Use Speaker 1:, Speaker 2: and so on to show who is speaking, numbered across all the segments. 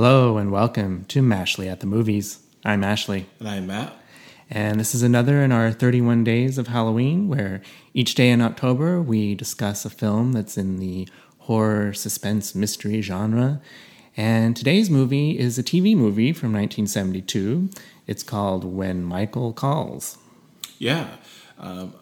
Speaker 1: Hello and welcome to Mashley at the Movies. I'm Ashley.
Speaker 2: And I'm Matt.
Speaker 1: And this is another in our 31 days of Halloween, where each day in October we discuss a film that's in the horror, suspense, mystery genre. And today's movie is a TV movie from 1972. It's called When Michael Calls.
Speaker 2: Yeah. Um,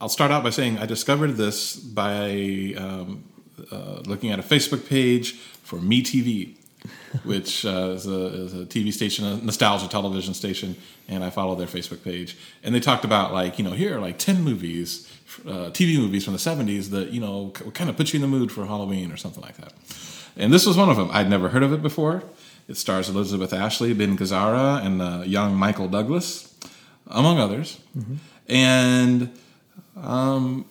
Speaker 2: I'll start out by saying I discovered this by um, uh, looking at a Facebook page for MeTV. which uh, is, a, is, a, TV station, a nostalgia television station, and I follow their Facebook page. And they talked about like you know here are like ten movies, uh, TV movies from the '70s that you know kind of put you in the mood for Halloween or something like that. And this was one of them. I'd never heard of it before. It stars Elizabeth Ashley, Ben Gazzara, and uh, young Michael Douglas, among others. Mm-hmm. And um,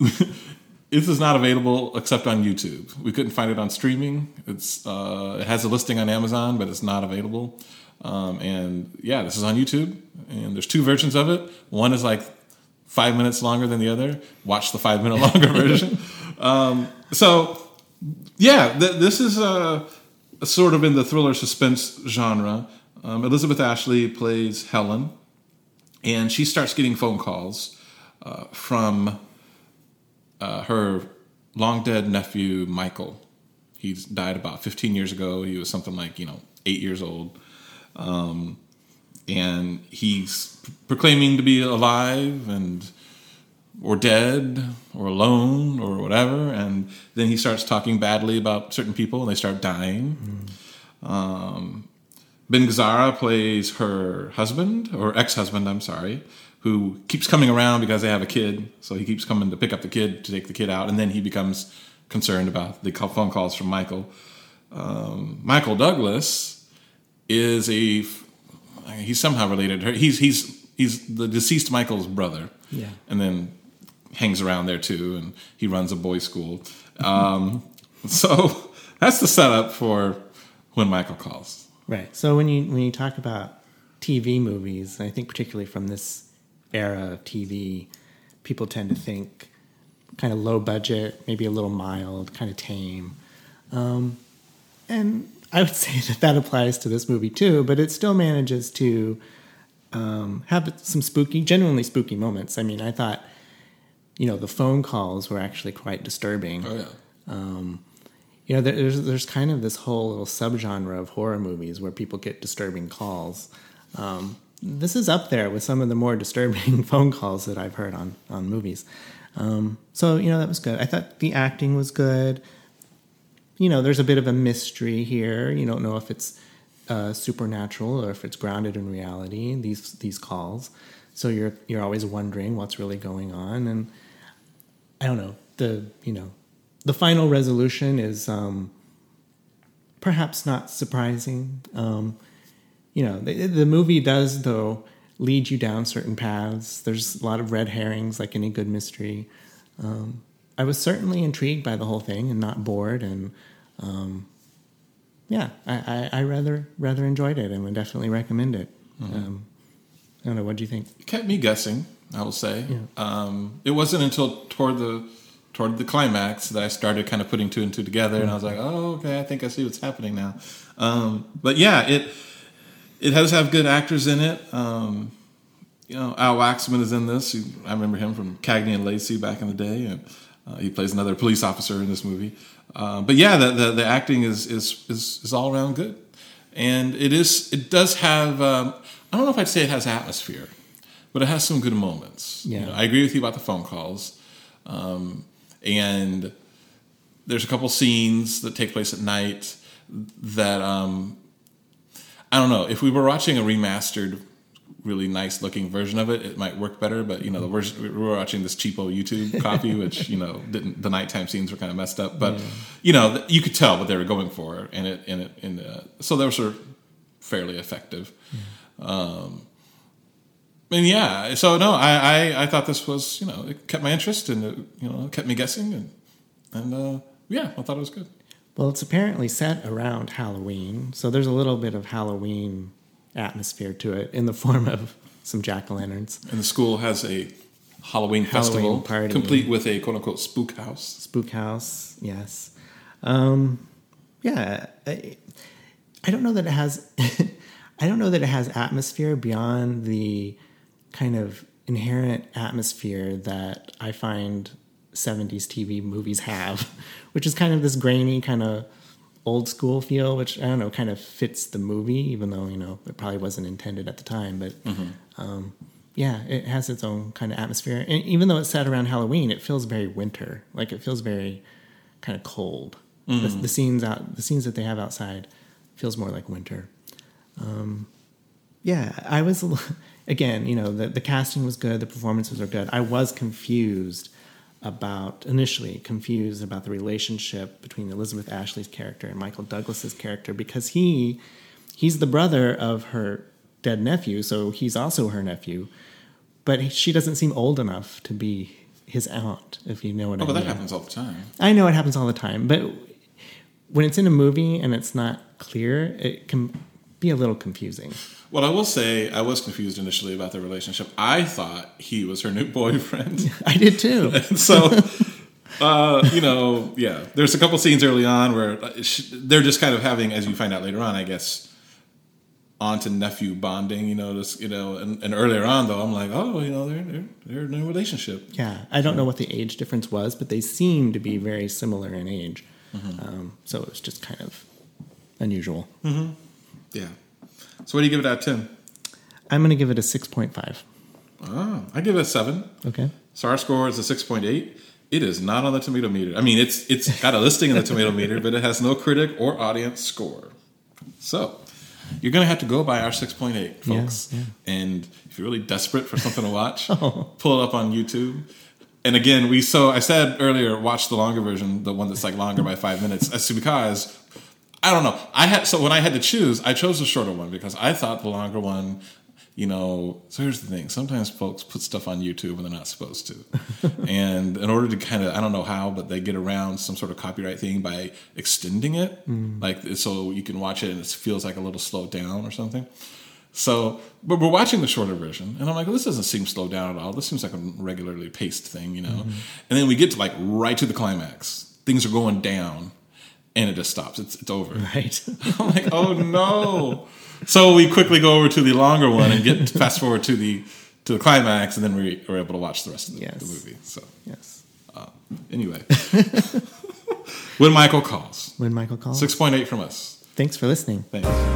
Speaker 2: This is not available except on YouTube. We couldn't find it on streaming. It's uh, it has a listing on Amazon, but it's not available. Um, and yeah, this is on YouTube, and there's two versions of it. One is like five minutes longer than the other. Watch the five minute longer version. Um, so yeah, th- this is a, a, sort of in the thriller suspense genre. Um, Elizabeth Ashley plays Helen, and she starts getting phone calls uh, from uh, her long dead nephew Michael. He's died about 15 years ago. He was something like you know eight years old, um, and he's proclaiming to be alive and or dead or alone or whatever. And then he starts talking badly about certain people, and they start dying. Mm. Um, ben Gazzara plays her husband or ex-husband. I'm sorry who keeps coming around because they have a kid. So he keeps coming to pick up the kid to take the kid out, and then he becomes concerned about the phone calls from Michael. Um, Michael Douglas is a he's somehow related to her. He's he's he's the deceased Michael's brother.
Speaker 1: Yeah,
Speaker 2: and then hangs around there too, and he runs a boys' school. Um, so that's the setup for when Michael calls.
Speaker 1: Right. So when you when you talk about TV movies, I think particularly from this era of TV, people tend to think kind of low budget, maybe a little mild, kind of tame. Um, and I would say that that applies to this movie too, but it still manages to um, have some spooky, genuinely spooky moments. I mean, I thought, you know, the phone calls were actually quite disturbing.
Speaker 2: Oh, yeah.
Speaker 1: Um, you know, there's there's kind of this whole little subgenre of horror movies where people get disturbing calls. Um, this is up there with some of the more disturbing phone calls that I've heard on on movies. Um, so you know that was good. I thought the acting was good. You know, there's a bit of a mystery here. You don't know if it's uh, supernatural or if it's grounded in reality. These these calls, so you're you're always wondering what's really going on. And I don't know the you know the final resolution is um, perhaps not surprising. Um, you know, the, the movie does though lead you down certain paths. There's a lot of red herrings, like any good mystery. Um, I was certainly intrigued by the whole thing and not bored, and um, yeah, I, I, I, rather rather enjoyed it and would definitely recommend it. Mm-hmm. Um, I don't know. What do you think?
Speaker 2: It kept me guessing. I will say. Yeah. Um, it wasn't until toward the toward the climax that I started kind of putting two and two together, and I was like, "Oh, okay, I think I see what's happening now." Um, but yeah, it it does have good actors in it. Um, you know, Al Waxman is in this. I remember him from Cagney and Lacey back in the day, and uh, he plays another police officer in this movie. Uh, but yeah, the, the, the acting is, is is is all around good, and it is it does have. Um, I don't know if I'd say it has atmosphere, but it has some good moments.
Speaker 1: Yeah,
Speaker 2: you know, I agree with you about the phone calls, um, and there's a couple scenes that take place at night that um, I don't know if we were watching a remastered, really nice looking version of it, it might work better. But you know, the version, we were watching this cheapo YouTube copy, which you know didn't the nighttime scenes were kind of messed up. But yeah. you know, you could tell what they were going for, and it and it and uh, so those were fairly effective. Yeah. Um, and yeah, so no, I, I, I thought this was you know it kept my interest and it, you know kept me guessing and and uh, yeah, I thought it was good.
Speaker 1: Well, it's apparently set around Halloween, so there's a little bit of Halloween atmosphere to it in the form of some jack o' lanterns.
Speaker 2: And the school has a Halloween, Halloween festival party, complete with a quote unquote spook house.
Speaker 1: Spook house, yes. Um, yeah, I, I don't know that it has. I don't know that it has atmosphere beyond the kind of inherent atmosphere that I find 70s TV movies have, which is kind of this grainy, kind of old school feel, which I don't know, kind of fits the movie, even though, you know, it probably wasn't intended at the time. But um, yeah, it has its own kind of atmosphere. And even though it's set around Halloween, it feels very winter. Like it feels very kind of cold. The, the scenes out, the scenes that they have outside feels more like winter. Um, yeah, I was again, you know, the, the casting was good, the performances were good. I was confused about initially confused about the relationship between Elizabeth Ashley's character and Michael Douglas's character because he he's the brother of her dead nephew, so he's also her nephew, but she doesn't seem old enough to be his aunt, if you know what
Speaker 2: Oh,
Speaker 1: I
Speaker 2: but
Speaker 1: mean.
Speaker 2: that happens all the time.
Speaker 1: I know it happens all the time, but when it's in a movie and it's not clear, it can be a little confusing.
Speaker 2: Well, I will say I was confused initially about the relationship. I thought he was her new boyfriend.
Speaker 1: I did too.
Speaker 2: So, uh, you know, yeah, there's a couple scenes early on where uh, sh- they're just kind of having, as you find out later on, I guess, aunt and nephew bonding. You know, this, you know, and, and earlier on though, I'm like, oh, you know, they're they're, they're in a relationship.
Speaker 1: Yeah, I don't know what the age difference was, but they seem to be very similar in age. Um, so it was just kind of unusual.
Speaker 2: Yeah. So, what do you give it out of ten?
Speaker 1: I'm going to give it a 6.5.
Speaker 2: Oh, ah, I give it a seven.
Speaker 1: Okay.
Speaker 2: So our score is a six point eight. It is not on the tomato meter. I mean, it's it's got a listing in the tomato meter, but it has no critic or audience score. So you're going to have to go by our six point eight, folks.
Speaker 1: Yeah,
Speaker 2: And if you're really desperate for something to watch, oh. pull it up on YouTube. And again, we so I said earlier, watch the longer version, the one that's like longer by five minutes. That's because I don't know. I had so when I had to choose, I chose the shorter one because I thought the longer one, you know. So here's the thing: sometimes folks put stuff on YouTube when they're not supposed to, and in order to kind of I don't know how, but they get around some sort of copyright thing by extending it, mm. like so you can watch it and it feels like a little slowed down or something. So, but we're watching the shorter version, and I'm like, well, this doesn't seem slowed down at all. This seems like a regularly paced thing, you know. Mm-hmm. And then we get to like right to the climax. Things are going down, and it just stops. It's it's over.
Speaker 1: Right.
Speaker 2: I'm like, oh no. So we quickly go over to the longer one and get fast forward to the to the climax, and then we are able to watch the rest of the,
Speaker 1: Yes.
Speaker 2: the movie. So
Speaker 1: yes.
Speaker 2: Uh, anyway, when Michael calls,
Speaker 1: When Michael calls.
Speaker 2: six point eight from us.
Speaker 1: Thanks for listening.
Speaker 2: Thanks.